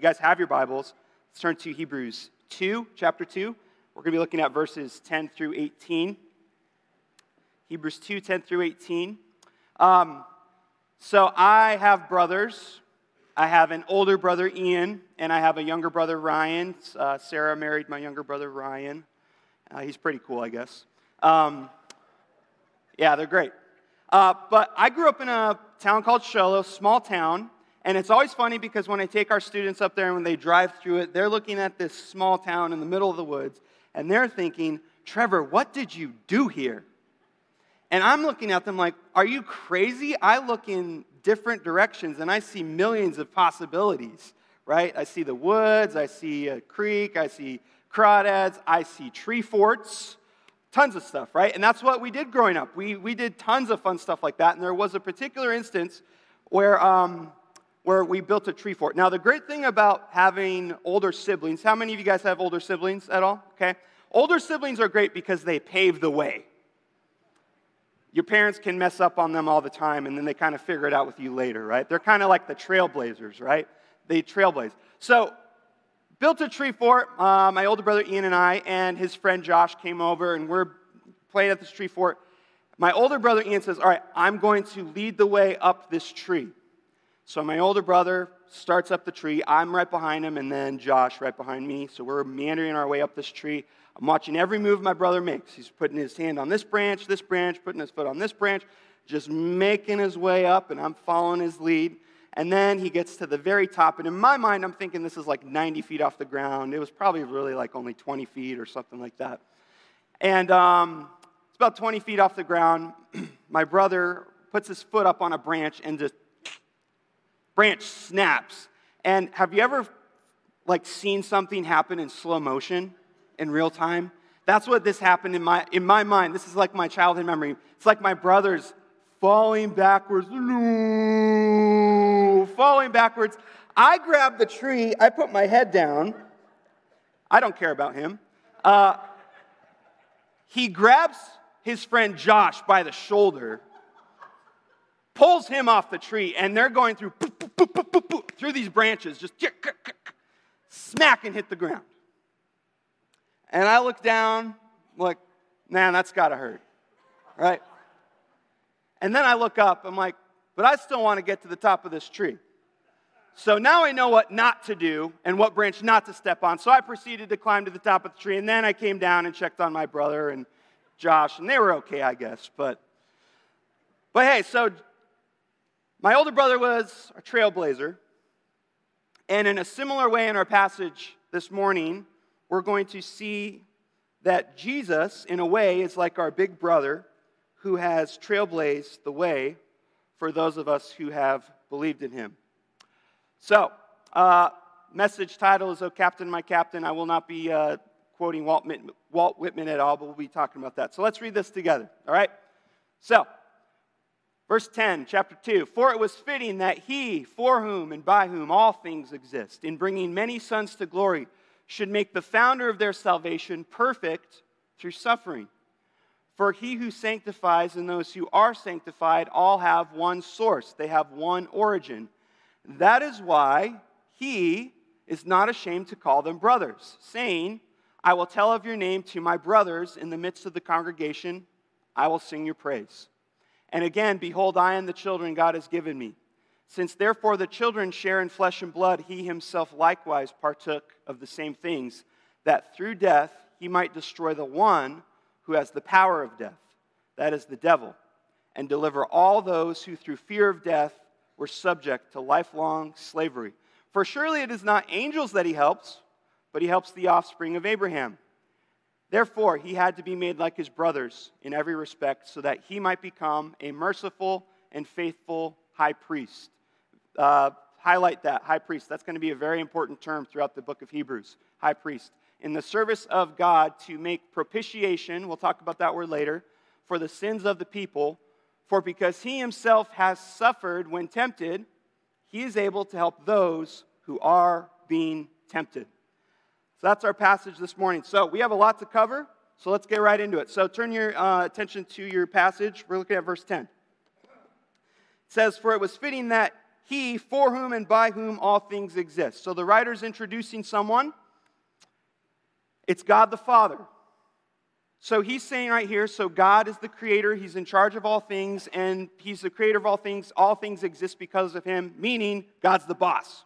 you guys have your Bibles, let's turn to Hebrews 2, chapter 2. We're going to be looking at verses 10 through 18. Hebrews 2, 10 through 18. Um, so I have brothers. I have an older brother, Ian, and I have a younger brother, Ryan. Uh, Sarah married my younger brother, Ryan. Uh, he's pretty cool, I guess. Um, yeah, they're great. Uh, but I grew up in a town called Shiloh, small town, and it's always funny because when I take our students up there and when they drive through it, they're looking at this small town in the middle of the woods, and they're thinking, Trevor, what did you do here? And I'm looking at them like, are you crazy? I look in different directions and I see millions of possibilities, right? I see the woods, I see a creek, I see crawdads, I see tree forts, tons of stuff, right? And that's what we did growing up. We, we did tons of fun stuff like that. And there was a particular instance where, um, where we built a tree fort. Now, the great thing about having older siblings, how many of you guys have older siblings at all? Okay. Older siblings are great because they pave the way. Your parents can mess up on them all the time, and then they kind of figure it out with you later, right? They're kind of like the trailblazers, right? They trailblaze. So built a tree fort. Uh, my older brother Ian and I and his friend Josh came over, and we're playing at this tree fort. My older brother Ian says, All right, I'm going to lead the way up this tree. So my older brother starts up the tree. I'm right behind him, and then Josh right behind me. So we're meandering our way up this tree. I'm watching every move my brother makes. He's putting his hand on this branch, this branch, putting his foot on this branch, just making his way up, and I'm following his lead. And then he gets to the very top. And in my mind, I'm thinking this is like 90 feet off the ground. It was probably really like only 20 feet or something like that. And um, it's about 20 feet off the ground. my brother puts his foot up on a branch and just branch snaps. And have you ever like seen something happen in slow motion in real time? That's what this happened in my in my mind. This is like my childhood memory. It's like my brother's falling backwards, falling backwards. I grab the tree, I put my head down. I don't care about him. Uh, he grabs his friend Josh by the shoulder, pulls him off the tree, and they're going through through these branches, just smack and hit the ground. And I look down, like, man, that's got to hurt, right? And then I look up, I'm like, but I still want to get to the top of this tree. So now I know what not to do and what branch not to step on. So I proceeded to climb to the top of the tree, and then I came down and checked on my brother and Josh, and they were okay, I guess. But, but hey, so my older brother was a trailblazer. And in a similar way in our passage this morning, we're going to see that Jesus, in a way, is like our big brother who has trailblazed the way for those of us who have believed in him. So, uh, message title is Oh Captain, My Captain. I will not be uh, quoting Walt, Walt Whitman at all, but we'll be talking about that. So let's read this together, all right? So, verse 10, chapter 2 For it was fitting that he, for whom and by whom all things exist, in bringing many sons to glory, should make the founder of their salvation perfect through suffering. For he who sanctifies and those who are sanctified all have one source, they have one origin. That is why he is not ashamed to call them brothers, saying, I will tell of your name to my brothers in the midst of the congregation, I will sing your praise. And again, behold, I and the children God has given me. Since therefore the children share in flesh and blood, he himself likewise partook of the same things, that through death he might destroy the one who has the power of death, that is the devil, and deliver all those who through fear of death were subject to lifelong slavery. For surely it is not angels that he helps, but he helps the offspring of Abraham. Therefore, he had to be made like his brothers in every respect, so that he might become a merciful and faithful high priest. Uh, highlight that, high priest. That's going to be a very important term throughout the book of Hebrews, high priest in the service of God to make propitiation, we'll talk about that word later, for the sins of the people. For because he himself has suffered when tempted, he is able to help those who are being tempted. So that's our passage this morning. So we have a lot to cover, so let's get right into it. So turn your uh, attention to your passage. We're looking at verse 10. It says, For it was fitting that He for whom and by whom all things exist. So the writer's introducing someone. It's God the Father. So he's saying right here so God is the creator, he's in charge of all things, and he's the creator of all things. All things exist because of him, meaning God's the boss.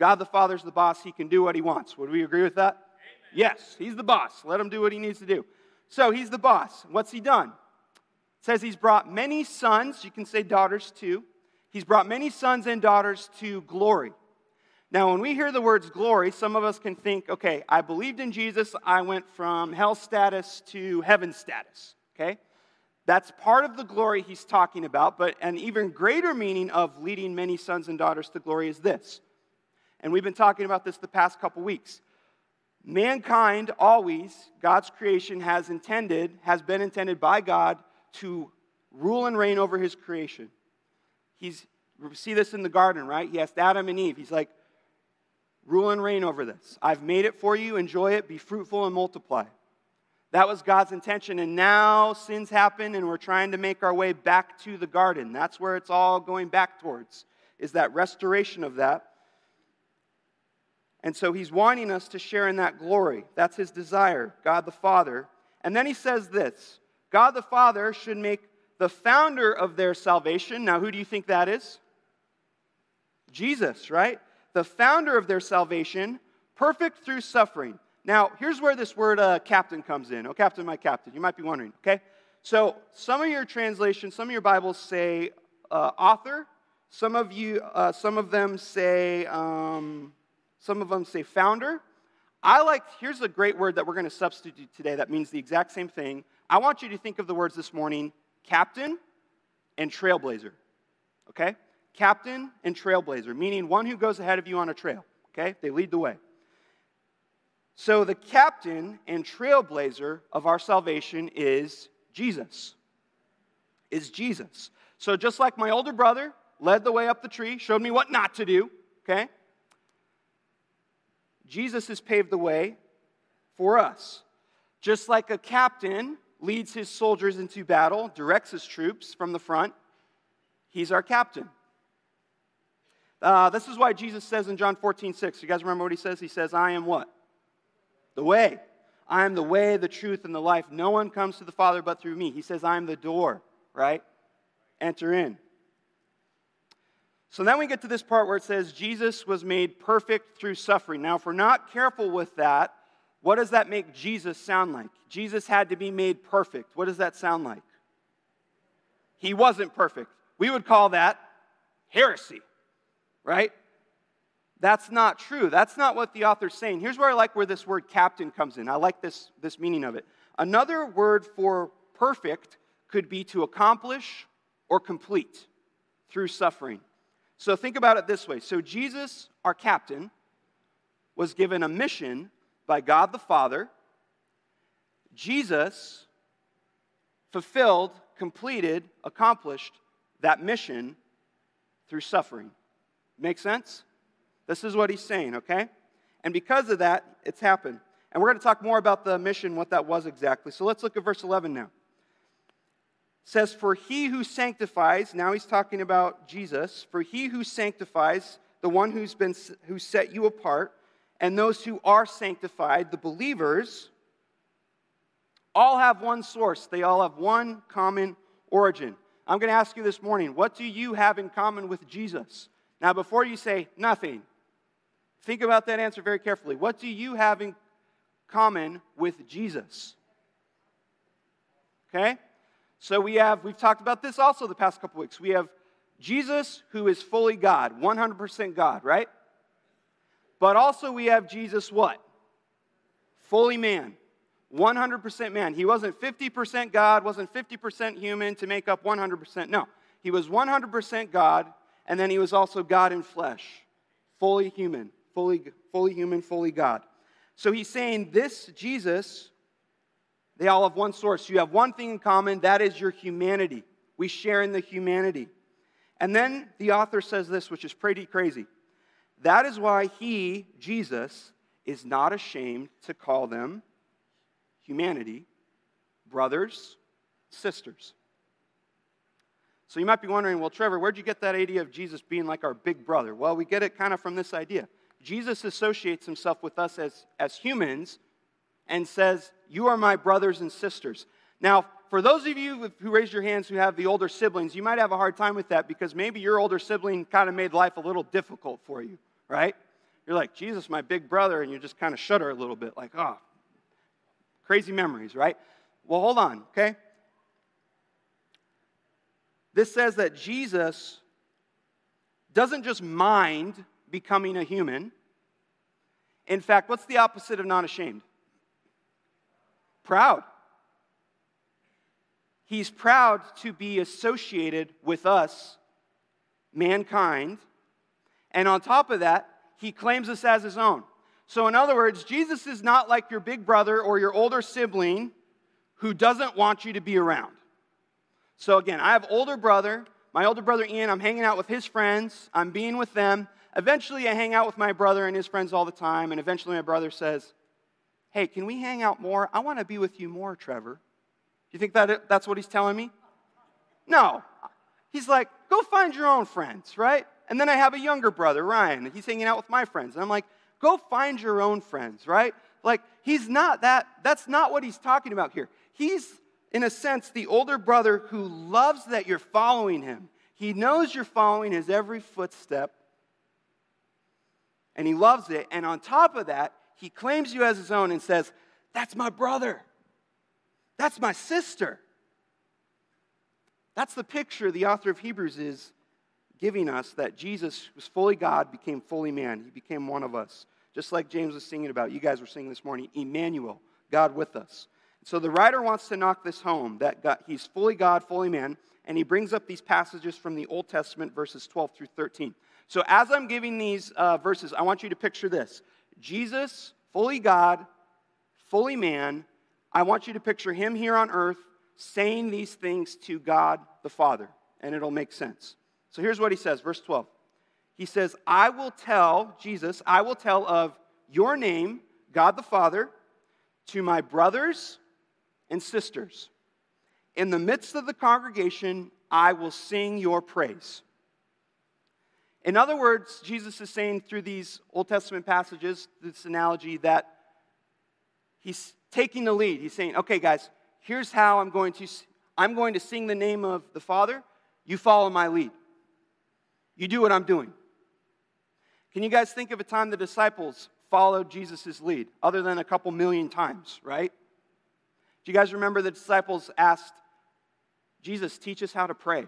God the Father's the boss, he can do what he wants. Would we agree with that? Amen. Yes, he's the boss. Let him do what he needs to do. So he's the boss. What's he done? It says he's brought many sons, you can say daughters too. He's brought many sons and daughters to glory. Now, when we hear the words glory, some of us can think, okay, I believed in Jesus, I went from hell status to heaven status, okay? That's part of the glory he's talking about, but an even greater meaning of leading many sons and daughters to glory is this. And we've been talking about this the past couple weeks. Mankind always, God's creation has intended, has been intended by God to rule and reign over his creation. He's see this in the garden, right? He asked Adam and Eve, he's like, Rule and reign over this. I've made it for you. Enjoy it. Be fruitful and multiply. That was God's intention. And now sins happen and we're trying to make our way back to the garden. That's where it's all going back towards, is that restoration of that. And so he's wanting us to share in that glory. That's his desire, God the Father. And then he says this God the Father should make the founder of their salvation. Now, who do you think that is? Jesus, right? the founder of their salvation, perfect through suffering. Now, here's where this word uh, captain comes in. Oh, captain, my captain. You might be wondering, okay? So, some of your translations, some of your Bibles say uh, author. Some of you, uh, some of them say, um, some of them say founder. I like, here's a great word that we're going to substitute today that means the exact same thing. I want you to think of the words this morning captain and trailblazer. Okay? captain and trailblazer, meaning one who goes ahead of you on a trail. Okay? They lead the way. So the captain and trailblazer of our salvation is Jesus. Is Jesus. So just like my older brother led the way up the tree, showed me what not to do, okay? Jesus has paved the way for us. Just like a captain leads his soldiers into battle, directs his troops from the front, he's our captain. Uh, this is why Jesus says in John 14, 6, you guys remember what he says? He says, I am what? The way. I am the way, the truth, and the life. No one comes to the Father but through me. He says, I am the door, right? Enter in. So then we get to this part where it says, Jesus was made perfect through suffering. Now, if we're not careful with that, what does that make Jesus sound like? Jesus had to be made perfect. What does that sound like? He wasn't perfect. We would call that heresy right? That's not true. That's not what the author's saying. Here's where I like where this word captain comes in. I like this, this meaning of it. Another word for perfect could be to accomplish or complete through suffering. So think about it this way. So Jesus, our captain, was given a mission by God the Father. Jesus fulfilled, completed, accomplished that mission through suffering. Make sense? This is what he's saying, okay? And because of that, it's happened. And we're going to talk more about the mission, what that was exactly. So let's look at verse 11 now. Says, For he who sanctifies, now he's talking about Jesus, for he who sanctifies, the one who's been who set you apart, and those who are sanctified, the believers, all have one source. They all have one common origin. I'm going to ask you this morning, what do you have in common with Jesus? Now, before you say nothing, think about that answer very carefully. What do you have in common with Jesus? Okay? So we have, we've talked about this also the past couple weeks. We have Jesus who is fully God, 100% God, right? But also we have Jesus what? Fully man, 100% man. He wasn't 50% God, wasn't 50% human to make up 100%. No, he was 100% God and then he was also God in flesh, fully human, fully, fully human, fully God. So he's saying this Jesus, they all have one source. You have one thing in common, that is your humanity. We share in the humanity. And then the author says this, which is pretty crazy. That is why he, Jesus, is not ashamed to call them humanity, brothers, sisters. So you might be wondering, well, Trevor, where'd you get that idea of Jesus being like our big brother? Well, we get it kind of from this idea. Jesus associates himself with us as, as humans and says, You are my brothers and sisters. Now, for those of you who raised your hands who have the older siblings, you might have a hard time with that because maybe your older sibling kind of made life a little difficult for you, right? You're like, Jesus, my big brother, and you just kind of shudder a little bit, like, oh, crazy memories, right? Well, hold on, okay? This says that Jesus doesn't just mind becoming a human. In fact, what's the opposite of not ashamed? Proud. He's proud to be associated with us, mankind. And on top of that, he claims us as his own. So, in other words, Jesus is not like your big brother or your older sibling who doesn't want you to be around. So again, I have older brother, my older brother Ian, I'm hanging out with his friends, I'm being with them. Eventually I hang out with my brother and his friends all the time, and eventually my brother says, Hey, can we hang out more? I want to be with you more, Trevor. Do you think that that's what he's telling me? No. He's like, go find your own friends, right? And then I have a younger brother, Ryan. and He's hanging out with my friends. And I'm like, go find your own friends, right? Like, he's not that, that's not what he's talking about here. He's in a sense, the older brother who loves that you're following him. He knows you're following his every footstep, and he loves it. And on top of that, he claims you as his own and says, That's my brother. That's my sister. That's the picture the author of Hebrews is giving us that Jesus was fully God, became fully man. He became one of us. Just like James was singing about, you guys were singing this morning, Emmanuel, God with us. So the writer wants to knock this home that God, he's fully God, fully man, and he brings up these passages from the Old Testament, verses 12 through 13. So as I'm giving these uh, verses, I want you to picture this Jesus, fully God, fully man. I want you to picture him here on earth saying these things to God the Father, and it'll make sense. So here's what he says, verse 12. He says, I will tell, Jesus, I will tell of your name, God the Father, to my brothers and sisters. In the midst of the congregation, I will sing your praise. In other words, Jesus is saying through these Old Testament passages, this analogy, that he's taking the lead. He's saying, okay, guys, here's how I'm going to I'm going to sing the name of the Father. You follow my lead. You do what I'm doing. Can you guys think of a time the disciples followed Jesus' lead, other than a couple million times, right? Do you guys remember the disciples asked, Jesus, teach us how to pray?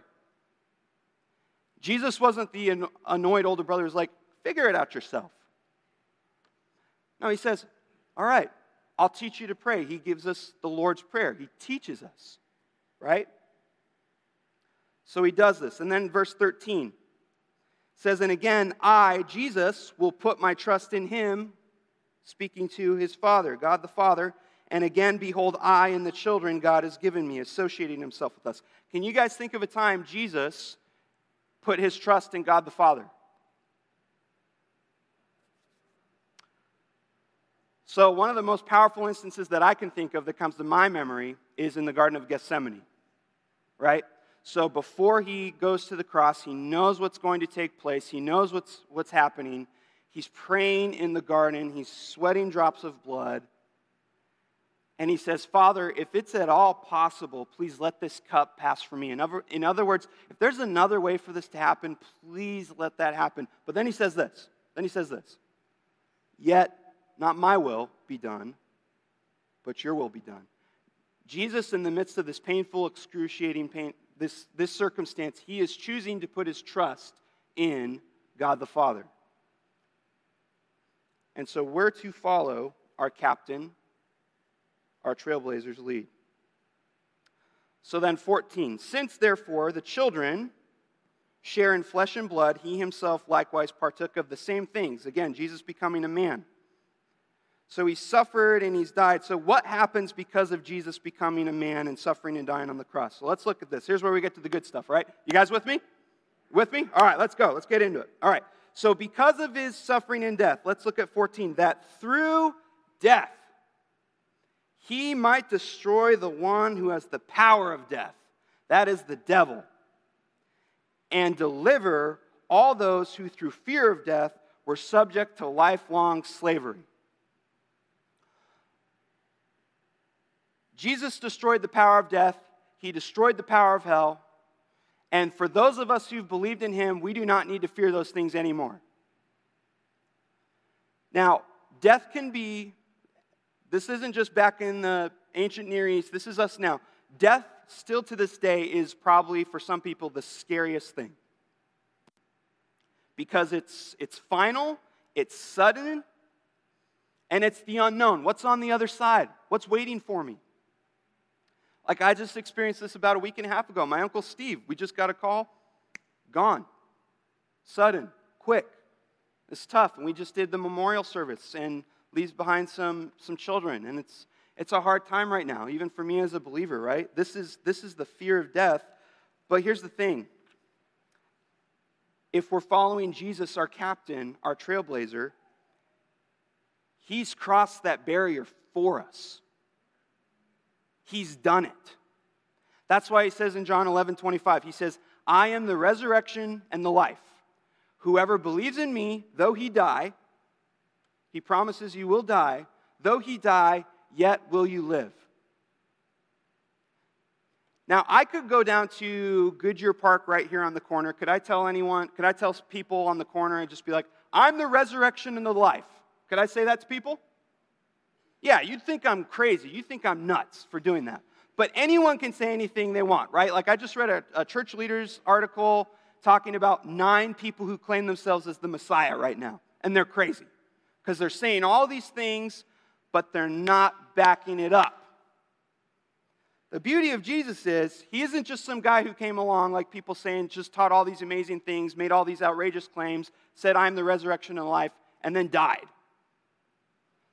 Jesus wasn't the annoyed older brother who's like, figure it out yourself. No, he says, all right, I'll teach you to pray. He gives us the Lord's Prayer, he teaches us, right? So he does this. And then verse 13 says, And again, I, Jesus, will put my trust in him, speaking to his Father, God the Father. And again, behold, I and the children God has given me, associating himself with us. Can you guys think of a time Jesus put his trust in God the Father? So, one of the most powerful instances that I can think of that comes to my memory is in the Garden of Gethsemane, right? So, before he goes to the cross, he knows what's going to take place, he knows what's, what's happening. He's praying in the garden, he's sweating drops of blood. And he says, Father, if it's at all possible, please let this cup pass from me. In other, in other words, if there's another way for this to happen, please let that happen. But then he says this. Then he says this. Yet, not my will be done, but your will be done. Jesus, in the midst of this painful, excruciating pain, this, this circumstance, he is choosing to put his trust in God the Father. And so we're to follow our captain, our trailblazers lead. So then, 14. Since therefore the children share in flesh and blood, he himself likewise partook of the same things. Again, Jesus becoming a man. So he suffered and he's died. So, what happens because of Jesus becoming a man and suffering and dying on the cross? So, let's look at this. Here's where we get to the good stuff, right? You guys with me? With me? All right, let's go. Let's get into it. All right. So, because of his suffering and death, let's look at 14. That through death, he might destroy the one who has the power of death. That is the devil. and deliver all those who, through fear of death, were subject to lifelong slavery. Jesus destroyed the power of death, he destroyed the power of hell. And for those of us who've believed in him, we do not need to fear those things anymore. Now, death can be, this isn't just back in the ancient Near East, this is us now. Death, still to this day, is probably for some people the scariest thing. Because it's, it's final, it's sudden, and it's the unknown. What's on the other side? What's waiting for me? Like I just experienced this about a week and a half ago. My uncle Steve, we just got a call, gone. Sudden, quick. It's tough. And we just did the memorial service and leaves behind some, some children. And it's, it's a hard time right now, even for me as a believer, right? This is, this is the fear of death. But here's the thing if we're following Jesus, our captain, our trailblazer, he's crossed that barrier for us. He's done it. That's why he says in John 11 25, he says, I am the resurrection and the life. Whoever believes in me, though he die, he promises you will die, though he die, yet will you live. Now, I could go down to Goodyear Park right here on the corner. Could I tell anyone, could I tell people on the corner and just be like, I'm the resurrection and the life? Could I say that to people? Yeah, you'd think I'm crazy. You think I'm nuts for doing that. But anyone can say anything they want, right? Like I just read a, a church leaders article talking about nine people who claim themselves as the Messiah right now. And they're crazy because they're saying all these things, but they're not backing it up. The beauty of Jesus is he isn't just some guy who came along, like people saying, just taught all these amazing things, made all these outrageous claims, said, I'm the resurrection and life, and then died.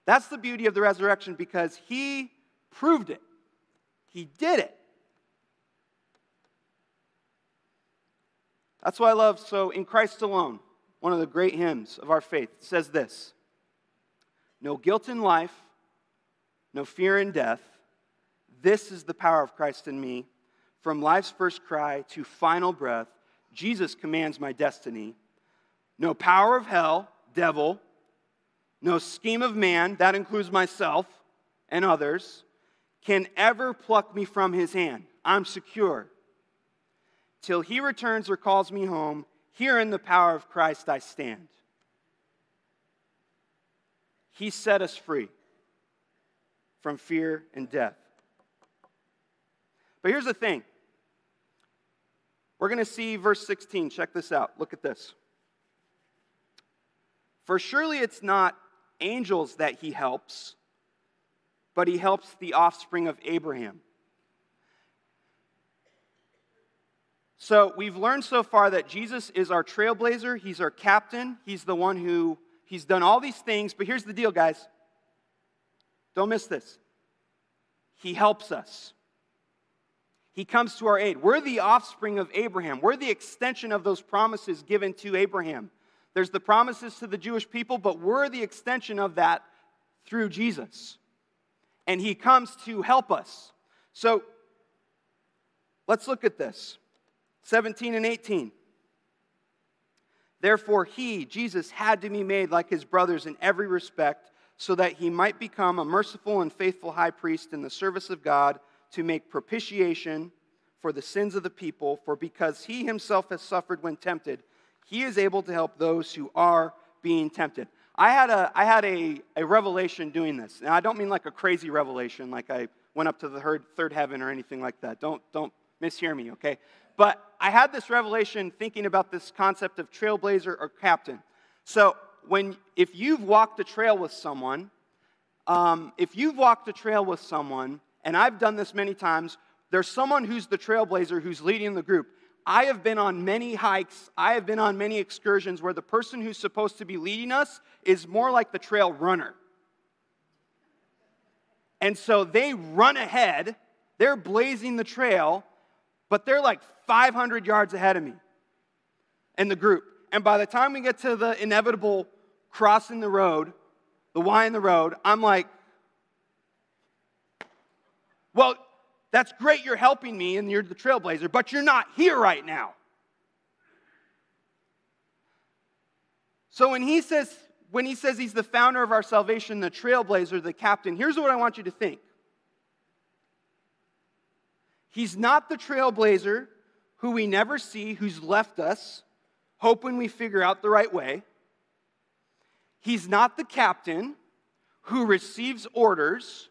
That's the beauty of the resurrection because he proved it. He did it. That's why I love so in Christ alone, one of the great hymns of our faith says this No guilt in life, no fear in death. This is the power of Christ in me. From life's first cry to final breath, Jesus commands my destiny. No power of hell, devil, no scheme of man, that includes myself and others, can ever pluck me from his hand. I'm secure. Till he returns or calls me home, here in the power of Christ I stand. He set us free from fear and death. But here's the thing we're going to see verse 16. Check this out. Look at this. For surely it's not angels that he helps, but he helps the offspring of Abraham. So we've learned so far that Jesus is our trailblazer, he's our captain, he's the one who he's done all these things, but here's the deal guys. Don't miss this. He helps us. He comes to our aid. We're the offspring of Abraham. We're the extension of those promises given to Abraham. There's the promises to the Jewish people, but we're the extension of that through Jesus. And he comes to help us. So let's look at this 17 and 18. Therefore, he, Jesus, had to be made like his brothers in every respect, so that he might become a merciful and faithful high priest in the service of God to make propitiation for the sins of the people. For because he himself has suffered when tempted, he is able to help those who are being tempted. I had a, I had a, a revelation doing this. Now, I don't mean like a crazy revelation, like I went up to the third, heaven or anything like that. Don't, don't mishear me, okay? But I had this revelation thinking about this concept of trailblazer or captain. So, when, if you've walked a trail with someone, um, if you've walked a trail with someone, and I've done this many times, there's someone who's the trailblazer who's leading the group. I have been on many hikes, I have been on many excursions where the person who's supposed to be leading us is more like the trail runner. And so they run ahead, they're blazing the trail, but they're like 500 yards ahead of me in the group. And by the time we get to the inevitable crossing the road, the Y in the road, I'm like, well, that's great, you're helping me and you're the trailblazer, but you're not here right now. So when he says, when he says he's the founder of our salvation, the trailblazer, the captain, here's what I want you to think. He's not the trailblazer who we never see, who's left us, hoping we figure out the right way. He's not the captain who receives orders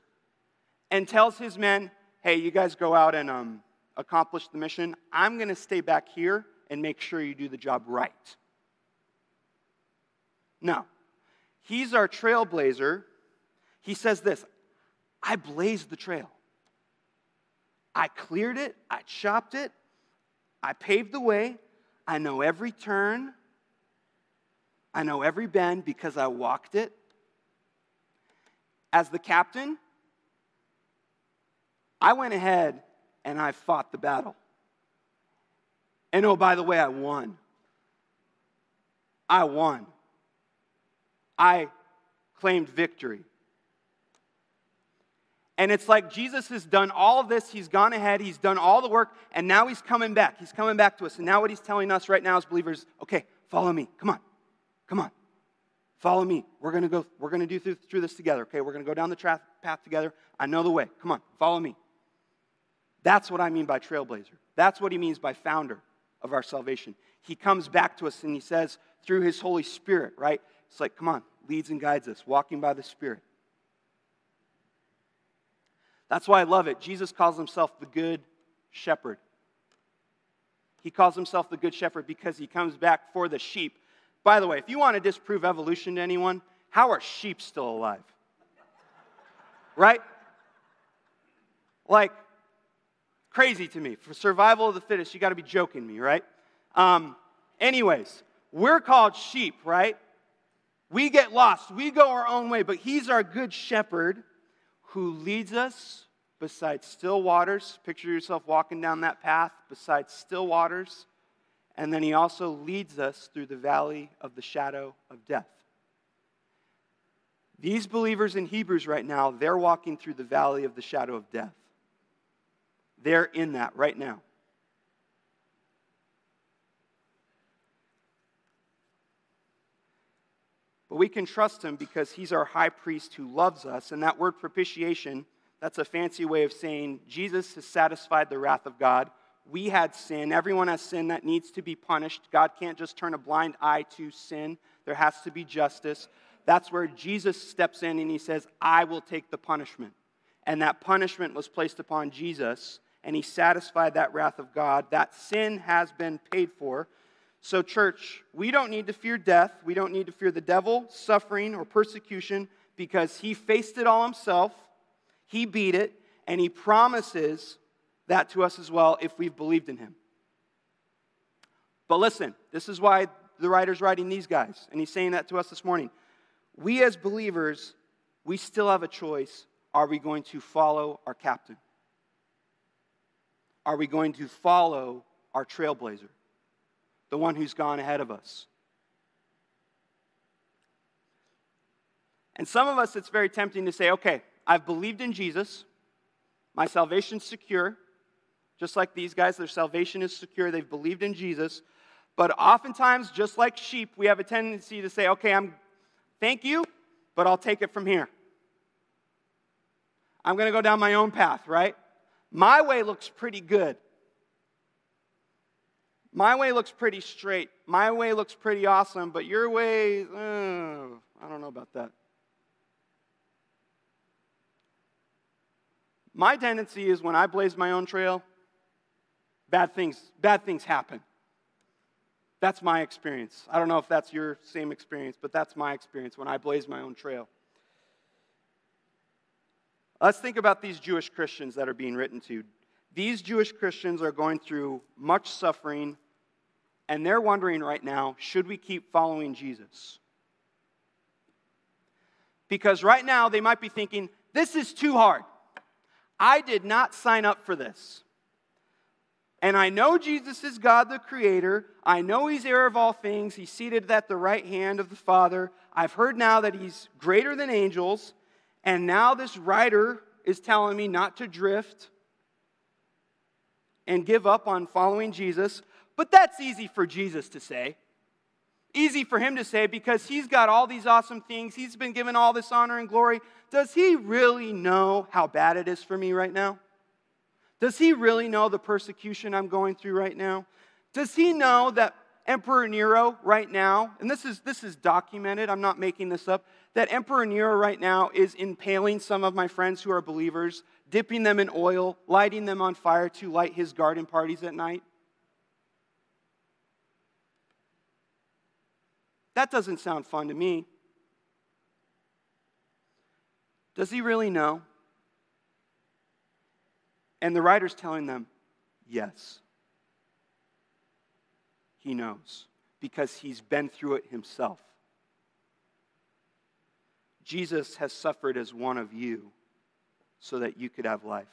and tells his men, hey, you guys go out and um, accomplish the mission. I'm going to stay back here and make sure you do the job right. No. He's our trailblazer. He says this I blazed the trail. I cleared it, I chopped it, I paved the way. I know every turn, I know every bend because I walked it. As the captain, I went ahead and I fought the battle. And oh, by the way, I won. I won. I claimed victory. And it's like Jesus has done all of this. He's gone ahead. He's done all the work. And now he's coming back. He's coming back to us. And now what he's telling us right now as believers okay, follow me. Come on. Come on. Follow me. We're going to go, we're going to do through, through this together. Okay, we're going to go down the tra- path together. I know the way. Come on. Follow me. That's what I mean by trailblazer. That's what he means by founder of our salvation. He comes back to us and he says, through his Holy Spirit, right? It's like, come on, leads and guides us, walking by the Spirit. That's why I love it. Jesus calls himself the Good Shepherd. He calls himself the Good Shepherd because he comes back for the sheep. By the way, if you want to disprove evolution to anyone, how are sheep still alive? Right? Like, crazy to me. For survival of the fittest, you got to be joking me, right? Um, anyways, we're called sheep, right? We get lost, we go our own way, but He's our good shepherd who leads us beside still waters. Picture yourself walking down that path beside still waters. And then He also leads us through the valley of the shadow of death. These believers in Hebrews right now, they're walking through the valley of the shadow of death. They're in that right now. We can trust him because he's our high priest who loves us. And that word propitiation, that's a fancy way of saying Jesus has satisfied the wrath of God. We had sin. Everyone has sin that needs to be punished. God can't just turn a blind eye to sin, there has to be justice. That's where Jesus steps in and he says, I will take the punishment. And that punishment was placed upon Jesus and he satisfied that wrath of God. That sin has been paid for. So, church, we don't need to fear death. We don't need to fear the devil, suffering, or persecution because he faced it all himself. He beat it, and he promises that to us as well if we've believed in him. But listen, this is why the writer's writing these guys, and he's saying that to us this morning. We as believers, we still have a choice. Are we going to follow our captain? Are we going to follow our trailblazer, the one who's gone ahead of us? And some of us, it's very tempting to say, okay, I've believed in Jesus, my salvation's secure. Just like these guys, their salvation is secure. They've believed in Jesus. But oftentimes, just like sheep, we have a tendency to say, okay, I'm thank you, but I'll take it from here. I'm going to go down my own path, right? My way looks pretty good. My way looks pretty straight. My way looks pretty awesome, but your way, uh, I don't know about that. My tendency is when I blaze my own trail, bad things, bad things happen. That's my experience. I don't know if that's your same experience, but that's my experience when I blaze my own trail. Let's think about these Jewish Christians that are being written to. These Jewish Christians are going through much suffering, and they're wondering right now should we keep following Jesus? Because right now they might be thinking, this is too hard. I did not sign up for this. And I know Jesus is God the Creator. I know He's heir of all things. He's seated at the right hand of the Father. I've heard now that He's greater than angels. And now this writer is telling me not to drift and give up on following Jesus. But that's easy for Jesus to say. easy for him to say because he's got all these awesome things. He's been given all this honor and glory. Does he really know how bad it is for me right now? Does he really know the persecution I'm going through right now? Does he know that Emperor Nero right now, and this is, this is documented, I'm not making this up, that Emperor Nero right now is impaling some of my friends who are believers, dipping them in oil, lighting them on fire to light his garden parties at night? That doesn't sound fun to me. Does he really know? And the writer's telling them, yes. He knows because he's been through it himself. Jesus has suffered as one of you so that you could have life.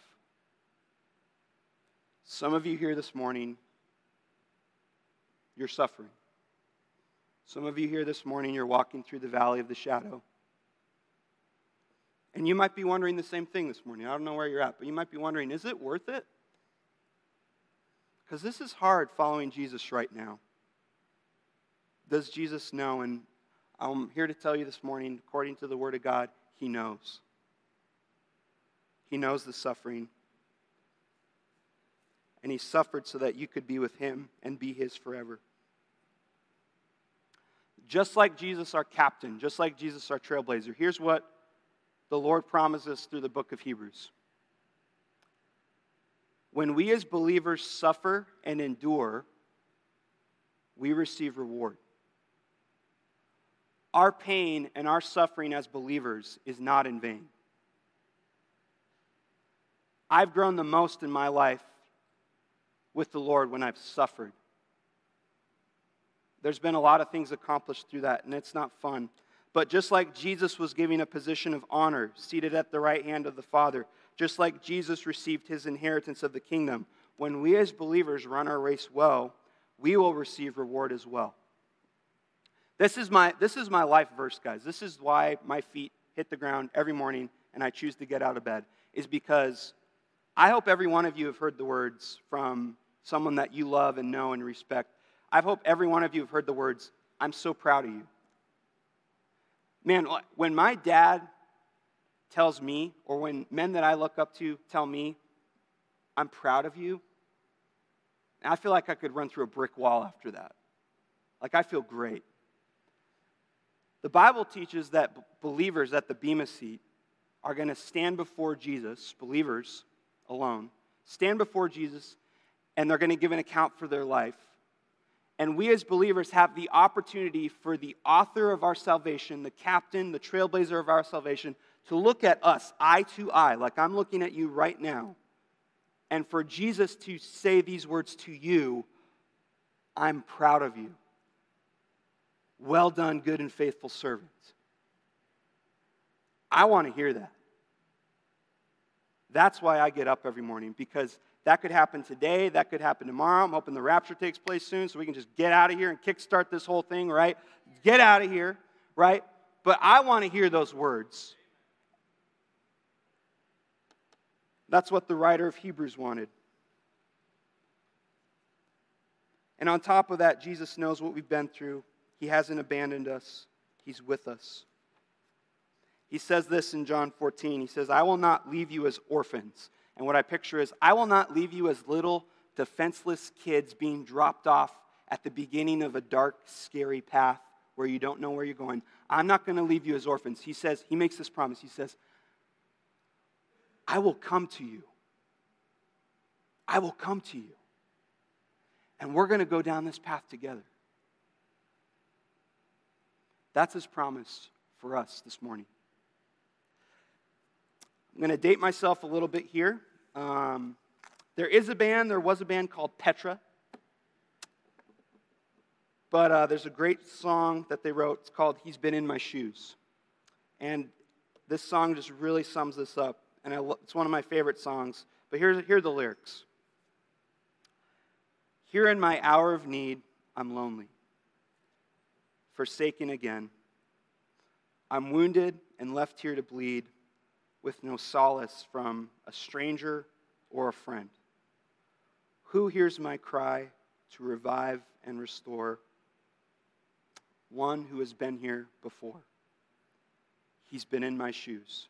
Some of you here this morning, you're suffering. Some of you here this morning, you're walking through the valley of the shadow. And you might be wondering the same thing this morning. I don't know where you're at, but you might be wondering is it worth it? Because this is hard following Jesus right now. Does Jesus know? And I'm here to tell you this morning, according to the Word of God, He knows. He knows the suffering. And He suffered so that you could be with Him and be His forever just like Jesus, our captain, just like Jesus, our trailblazer, here's what the Lord promises through the book of Hebrews. When we as believers suffer and endure, we receive reward. Our pain and our suffering as believers is not in vain. I've grown the most in my life with the Lord when I've suffered there's been a lot of things accomplished through that, and it's not fun. But just like Jesus was giving a position of honor, seated at the right hand of the Father, just like Jesus received his inheritance of the kingdom, when we as believers run our race well, we will receive reward as well. This is my, this is my life verse, guys. This is why my feet hit the ground every morning and I choose to get out of bed, is because I hope every one of you have heard the words from someone that you love and know and respect I hope every one of you have heard the words, I'm so proud of you. Man, when my dad tells me, or when men that I look up to tell me, I'm proud of you, I feel like I could run through a brick wall after that. Like, I feel great. The Bible teaches that believers at the Bema seat are going to stand before Jesus, believers alone, stand before Jesus, and they're going to give an account for their life. And we as believers have the opportunity for the author of our salvation, the captain, the trailblazer of our salvation, to look at us eye to eye, like I'm looking at you right now, and for Jesus to say these words to you I'm proud of you. Well done, good and faithful servant. I want to hear that. That's why I get up every morning, because that could happen today. That could happen tomorrow. I'm hoping the rapture takes place soon so we can just get out of here and kickstart this whole thing, right? Get out of here, right? But I want to hear those words. That's what the writer of Hebrews wanted. And on top of that, Jesus knows what we've been through. He hasn't abandoned us, He's with us. He says this in John 14. He says, I will not leave you as orphans. And what I picture is, I will not leave you as little defenseless kids being dropped off at the beginning of a dark, scary path where you don't know where you're going. I'm not going to leave you as orphans. He says, he makes this promise. He says, I will come to you. I will come to you. And we're going to go down this path together. That's his promise for us this morning. I'm going to date myself a little bit here. Um, there is a band, there was a band called Petra. But uh, there's a great song that they wrote. It's called He's Been in My Shoes. And this song just really sums this up. And I, it's one of my favorite songs. But here's, here are the lyrics Here in my hour of need, I'm lonely, forsaken again. I'm wounded and left here to bleed with no solace from a stranger or a friend? Who hears my cry to revive and restore? one who has been here before. He's been in my shoes.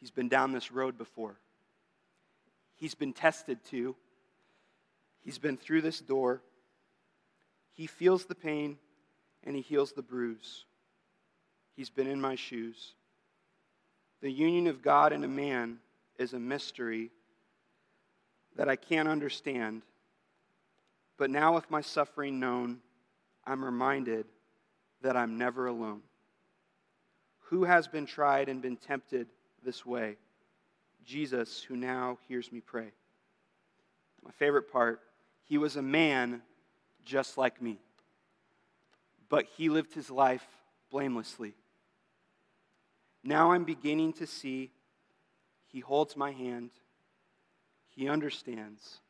He's been down this road before. He's been tested too. He's been through this door. He feels the pain and he heals the bruise. He's been in my shoes. The union of God and a man is a mystery that I can't understand. But now, with my suffering known, I'm reminded that I'm never alone. Who has been tried and been tempted this way? Jesus, who now hears me pray. My favorite part, he was a man just like me, but he lived his life blamelessly. Now I'm beginning to see he holds my hand, he understands,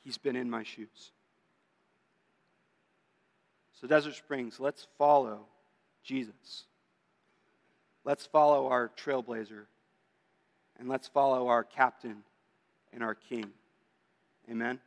he's been in my shoes. So, Desert Springs, let's follow Jesus. Let's follow our trailblazer. And let's follow our captain and our king. Amen.